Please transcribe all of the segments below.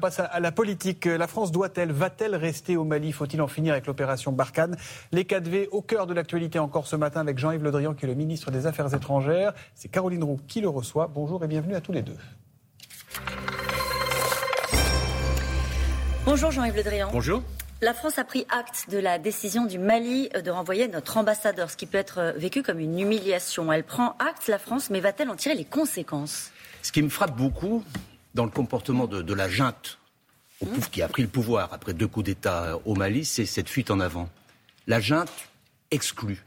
On passe à la politique. La France doit-elle, va-t-elle rester au Mali? Faut-il en finir avec l'opération Barkhane? Les 4V au cœur de l'actualité encore ce matin avec Jean-Yves Le Drian qui est le ministre des Affaires étrangères. C'est Caroline Roux qui le reçoit. Bonjour et bienvenue à tous les deux. Bonjour Jean-Yves Le Drian. Bonjour. La France a pris acte de la décision du Mali de renvoyer notre ambassadeur, ce qui peut être vécu comme une humiliation. Elle prend acte, la France, mais va-t-elle en tirer les conséquences? Ce qui me frappe beaucoup, dans le comportement de, la junte mmh. qui a pris le pouvoir après deux coups d'État au Mali, c'est cette fuite en avant. La junte exclut.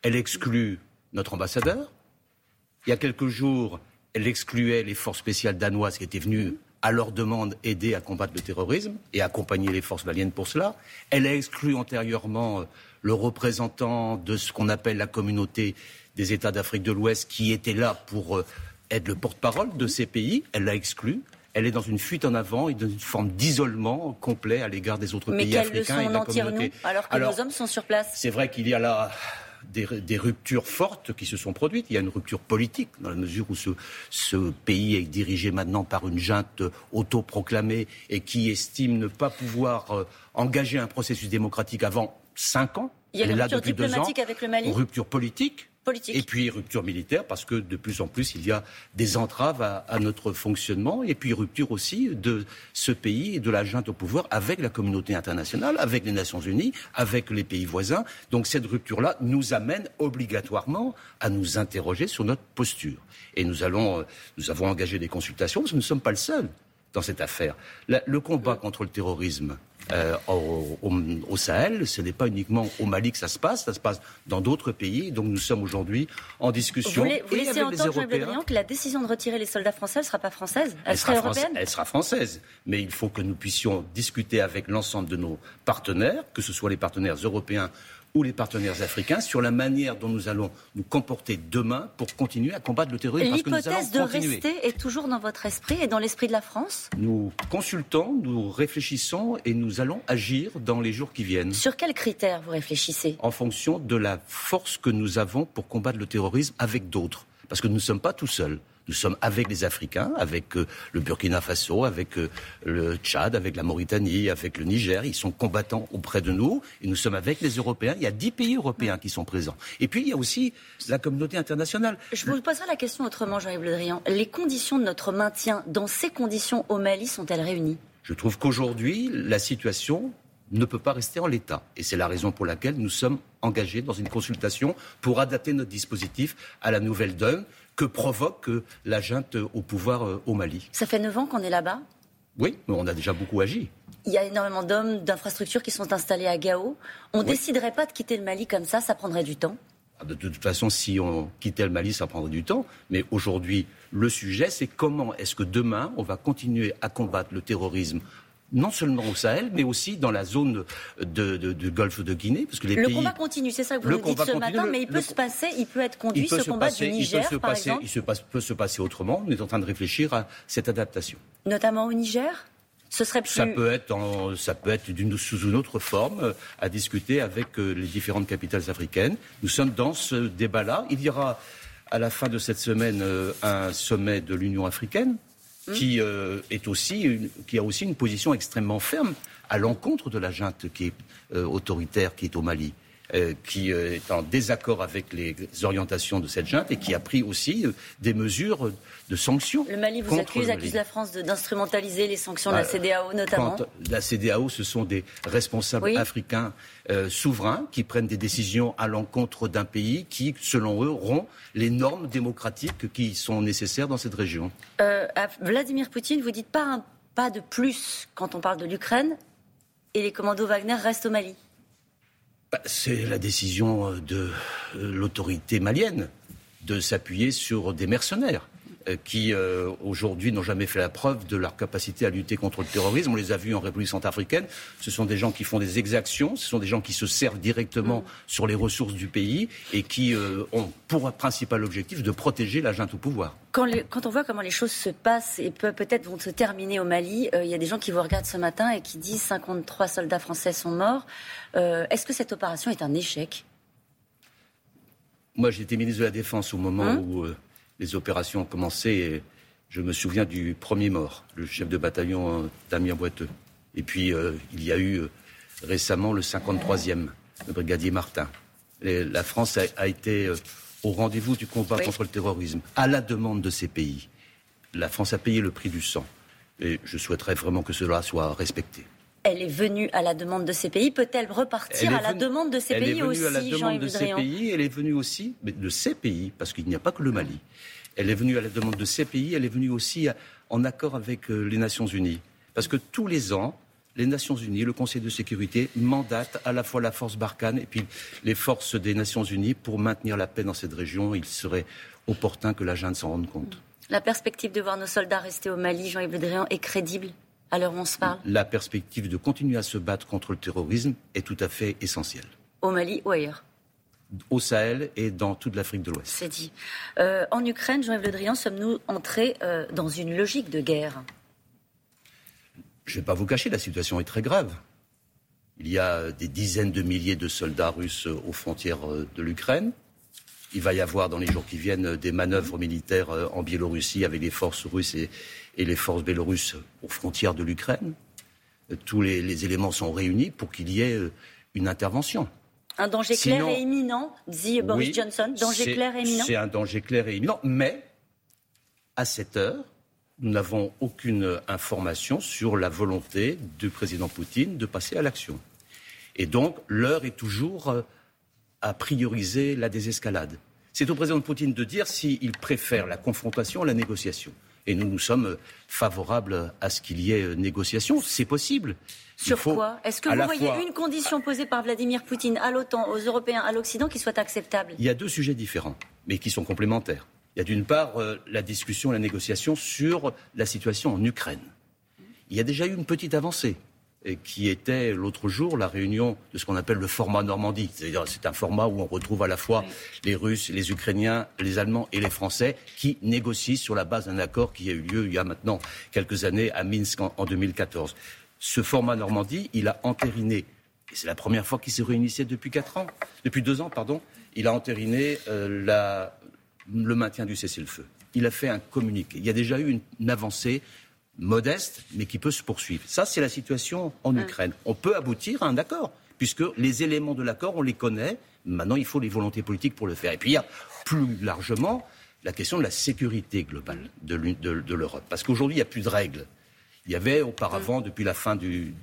Elle exclut notre ambassadeur. Il y a quelques jours, elle excluait les forces spéciales danoises qui étaient venues à leur demande aider à combattre le terrorisme et accompagner les forces maliennes pour cela. Elle a exclu antérieurement euh, le représentant de ce qu'on appelle la communauté des États d'Afrique de l'Ouest qui était là pour euh, être le porte-parole de ces pays. Elle l'a exclu. Elle est dans une fuite en avant et dans une forme d'isolement complet à l'égard des autres pays africains et de la communauté. alors que nos hommes sont sur place? C'est vrai qu'il y a là des, ruptures fortes qui se sont produites. Il y a une rupture politique, dans la mesure où ce, ce pays est dirigé maintenant par une junte autoproclamée et qui estime ne pas pouvoir euh, engager un processus démocratique avant cinq ans. Il y a une rupture diplomatique avec le Mali? Rupture politique et puis rupture militaire, parce que de plus en plus, il y a des entraves à, notre fonctionnement. Et puis rupture aussi de ce pays et de la junte au pouvoir avec la communauté internationale, avec les Nations Unies, avec les pays voisins. Donc cette rupture-là nous amène obligatoirement à nous interroger sur notre posture. Et nous, allons, euh, nous avons engagé des consultations, parce que nous ne sommes pas le seul dans cette affaire. le combat contre le terrorisme euh, au, Sahel, ce n'est pas uniquement au Mali que ça se passe, ça se passe dans d'autres pays. Donc nous sommes aujourd'hui en discussion. Vous, vous laissez entendre, Jean que la décision de retirer les soldats français ne sera pas française Elle, sera européenne Elle sera française. Mais il faut que nous puissions discuter avec l'ensemble de nos partenaires, que ce soit les partenaires européens ou les partenaires africains sur la manière dont nous allons nous comporter demain pour continuer à combattre le terrorisme. L'hypothèse de rester est toujours dans votre esprit et dans l'esprit de la France Nous consultons, nous réfléchissons et nous allons agir dans les jours qui viennent. Sur quels critères vous réfléchissez? En fonction de la force que nous avons pour combattre le terrorisme avec d'autres. Parce que nous ne sommes pas tout seuls. Nous sommes avec les Africains, avec euh, le Burkina Faso, avec euh, le Tchad, avec la Mauritanie, avec le Niger. Ils sont combattants auprès de nous. Et nous sommes avec les Européens. Il y a dix pays européens qui sont présents. Et puis, il y a aussi la communauté internationale. Je vous poserai la question autrement, Jean-Yves Le Drian. Les conditions de notre maintien dans ces conditions au Mali sont-elles réunies? Je trouve qu'aujourd'hui, la situation ne peut pas rester en l'état. Et c'est la raison pour laquelle nous sommes engagés dans une consultation pour adapter notre dispositif à la nouvelle donne que provoque la junte au pouvoir euh, au Mali. Ça fait neuf ans qu'on est là-bas Oui, mais on a déjà beaucoup agi. Il y a énormément d'hommes, d'infrastructures qui sont installés à Gao. On ne déciderait pas de quitter le Mali comme ça, ça prendrait du temps ah, de toute façon, si on quittait le Mali, ça prendrait du temps. Mais aujourd'hui, le sujet, c'est comment est-ce que demain, on va continuer à combattre le terrorisme non seulement au Sahel, mais aussi dans la zone de, du Golfe de Guinée. Parce que les le combat continue, c'est ça que vous nous dites ce matin, mais il peut se passer, il peut être conduit, ce combat du Niger, il peut se par passer, exemple Il peut se passer autrement. On est en train de réfléchir à cette adaptation. Notamment au Niger ce serait plus... Ça peut être, ça peut être sous une autre forme, euh, à discuter avec euh, les différentes capitales africaines. Nous sommes dans ce débat-là. Il y aura à la fin de cette semaine euh, un sommet de l'Union africaine Qui, euh, est aussi qui a aussi une position extrêmement ferme à l'encontre de la junte qui est euh, autoritaire qui est au Mali. Euh, qui est en désaccord avec les orientations de cette junte et qui a pris aussi des mesures de sanctions. Le Mali vous accuse, accuse la France d'instrumentaliser les sanctions de la bah, CDAO notamment. la CDAO, ce sont des responsables africains souverains qui prennent des décisions à l'encontre d'un pays qui, selon eux, rompt les normes démocratiques qui sont nécessaires dans cette région. Vladimir Poutine, vous dites pas un pas de plus quand on parle de l'Ukraine et les commandos Wagner restent au Mali. Bah, c'est la décision de euh, l'autorité malienne de s'appuyer sur des mercenaires. euh, qui euh, aujourd'hui n'ont jamais fait la preuve de leur capacité à lutter contre le terrorisme. On les a vus en République centrafricaine. Ce sont des gens qui font des exactions, ce sont des gens qui se servent directement mm. sur les ressources du pays et qui ont pour principal objectif de protéger la junte au pouvoir. Quand, quand, on voit comment les choses se passent et peut-être vont se terminer au Mali, il y a des gens qui vous regardent ce matin et qui disent 53 soldats français sont morts. Euh, est-ce que cette opération est un échec? Moi, j'étais ministre de la Défense au moment hein où euh, les opérations ont commencé Je me souviens du premier mort, le chef de bataillon euh, Damien Boiteux. Et puis, euh, il y a eu euh, récemment le 53e, le brigadier Martin. la France a, été au rendez-vous du combat contre le terrorisme, à la demande de ces pays. La France a payé le prix du sang. Et je souhaiterais vraiment que cela soit respecté. Elle est venue à la demande de ces pays. Peut-elle repartir à la demande de ces pays aussi, Elle est venue à la demande de ces pays. Elle est venue aussi de ces pays, parce qu'il n'y a pas que le Mali. Elle est venue à la demande de ces pays. Elle est venue aussi en accord avec euh, les Nations Unies, parce que tous les ans, les Nations Unies, le Conseil de sécurité mandatent à la fois la force Barkhane et puis les forces des Nations Unies pour maintenir la paix dans cette région. Il serait opportun que la junte s'en rende compte. La perspective de voir nos soldats rester au Mali, Jean-Yves Le Drian, est crédible? On se parle La perspective de continuer à se battre contre le terrorisme est tout à fait essentielle. Au Mali ou ailleurs au Sahel et dans toute l'Afrique de l'Ouest. C'est dit. Euh, en Ukraine, Jean-Yves Le Drian, sommes-nous entrés euh, dans une logique de guerre? Je ne vais pas vous cacher, la situation est très grave. Il y a des dizaines de milliers de soldats russes aux frontières euh, de l'Ukraine. Il va y avoir dans les jours qui viennent des manœuvres militaires euh, en Biélorussie avec les forces russes et, les forces bélorusses aux frontières de l'Ukraine. Euh, tous les, éléments sont réunis pour qu'il y ait euh, une intervention. Un danger clair et imminent, dit Boris Johnson. Danger clair et imminent C'est un danger clair et imminent, mais à cette heure, nous n'avons aucune information sur la volonté du président Poutine de passer à l'action. Et donc, l'heure est toujours à prioriser la désescalade. C'est au président Poutine de dire s'il préfère la confrontation à la négociation. Et nous, nous sommes favorables à ce qu'il y ait négociation. C'est possible. Sur quoi Est-ce que vous voyez une condition posée par Vladimir Poutine à l'OTAN, aux Européens, à l'Occident qui soit acceptable Il y a deux sujets différents, mais qui sont complémentaires. Il y a d'une part euh, la discussion, la négociation sur la situation en Ukraine. Il y a déjà eu une petite avancée qui était l'autre jour la réunion de ce qu'on appelle le format Normandie. C'est-à-dire c'est un format où on retrouve à la fois les Russes, les Ukrainiens, les Allemands et les Français qui négocient sur la base d'un accord qui a eu lieu il y a maintenant quelques années à Minsk en, 2014. Ce format Normandie, il a entériné, et c'est la première fois qu'il se réunissait depuis quatre ans, depuis deux ans, pardon, il a entériné euh, la, le maintien du cessez-le-feu. Il a fait un communiqué. Il y a déjà eu une avancée modeste, mais qui peut se poursuivre. Ça, c'est la situation en. Ukraine. On peut aboutir à un accord, puisque les éléments de l'accord, on les connaît. Maintenant, il faut les volontés politiques pour le faire. Et puis, il y a plus largement la question de la sécurité globale de l'Europe. Parce qu'aujourd'hui, il n'y a plus de règles. Il y avait auparavant, depuis la fin du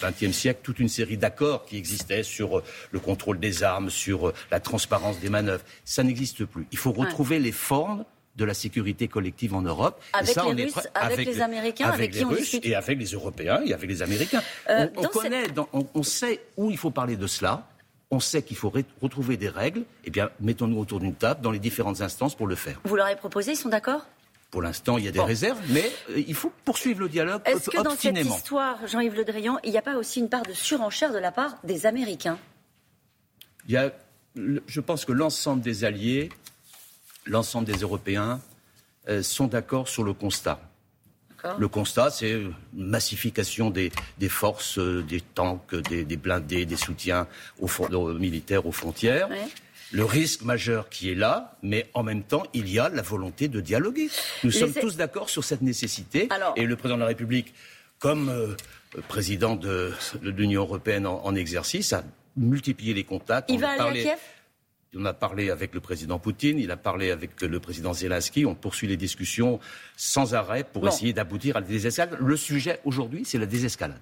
XXe siècle, toute une série d'accords qui existaient sur euh, le contrôle des armes, sur euh, la transparence des manœuvres. Ça n'existe plus. Il faut retrouver les formes de la sécurité collective en Europe. Avec les Russes, avec, les Américains, avec, les Russes et avec les Européens et avec les Américains. Euh, on, connaît, on, sait où il faut parler de cela. On sait qu'il faut retrouver des règles. Eh bien, mettons-nous autour d'une table dans les différentes instances pour le faire. Vous leur avez proposé, ils sont d'accord? Pour l'instant, il y a des réserves, mais euh, il faut poursuivre le dialogue Est-ce que dans cette histoire, Jean-Yves Le Drian, il n'y a pas aussi une part de surenchère de la part des Américains? Il y a, Je pense que l'ensemble des alliés l'ensemble des Européens euh, sont d'accord sur le constat. Le constat, c'est une massification des, forces, euh, des tanks, des, blindés, des soutiens aux, militaires aux frontières. Le risque majeur qui est là, mais en même temps, il y a la volonté de dialoguer. Nous sommes tous d'accord sur cette nécessité. Et le président de la République, comme euh, président de, l'Union européenne en, exercice, a multiplié les contacts. Il va aller à Kiev? On a parlé avec le président Poutine, il a parlé avec le président Zelensky. On poursuit les discussions sans arrêt pour essayer d'aboutir à la désescalade. Le sujet aujourd'hui, c'est la désescalade.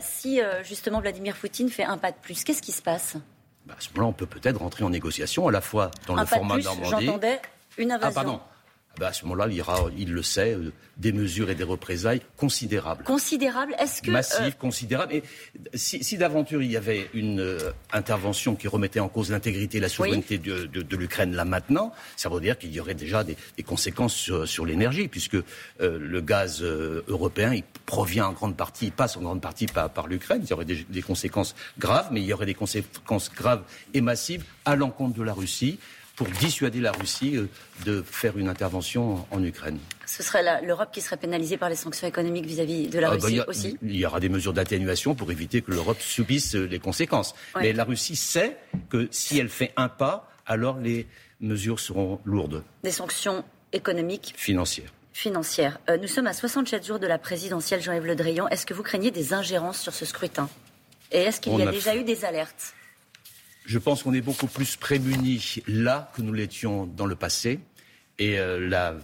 Si, euh, justement Vladimir Poutine fait un pas de plus, qu'est-ce qui se passe? Bah, À ce moment-là, on peut peut-être rentrer en négociation à la fois dans le format de plus, J'entendais une invasion. Ah, pardon. Bah, à ce moment-là, il y aura, il le sait, euh, des mesures et des représailles considérables. Considérables Est-ce que. Massives, euh, considérables. Et si, d'aventure il y avait une euh, intervention qui remettait en cause l'intégrité et la souveraineté de, l'Ukraine là maintenant, ça veut dire qu'il y aurait déjà des, conséquences sur, l'énergie, puisque le gaz européen, il provient en grande partie, il passe en grande partie par, par l'Ukraine. Il y aurait des, des conséquences graves, mais il y aurait des conséquences graves et massives à l'encontre de la Russie pour dissuader la Russie euh, de faire une intervention en Ukraine. Ce serait l'Europe qui serait pénalisée par les sanctions économiques vis-à-vis de la ah, bah, Russie aussi Il y aura des mesures d'atténuation pour éviter que l'Europe subisse euh, les conséquences. Mais la Russie sait que si elle fait un pas, alors les mesures seront lourdes. Des sanctions économiques Financières financière. Euh, nous sommes à 67 jours de la présidentielle, Jean-Yves Le Drian. Est-ce que vous craignez des ingérences sur ce scrutin? Et est-ce qu'il y a, déjà eu des alertes? Je pense qu'on est beaucoup plus prémunis là que nous l'étions dans le passé. Et euh, la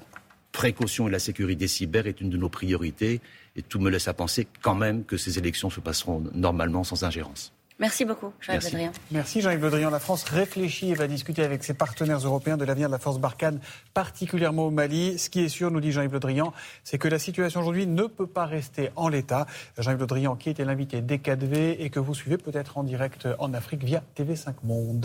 précaution et la sécurité cyber est une de nos priorités. Et tout me laisse à penser quand même que ces élections se passeront normalement sans ingérence. Merci beaucoup, Jean-Yves Le Drian. Merci, Jean-Yves Le Drian. La France réfléchit et va discuter avec ses partenaires européens de l'avenir de la force Barkhane, particulièrement au Mali. Ce qui est sûr, nous dit Jean-Yves Le Drian, c'est que la situation aujourd'hui ne peut pas rester en l'état. Jean-Yves Le Drian, qui était l'invité des 4V et que vous suivez peut-être en direct en Afrique via TV5 Monde.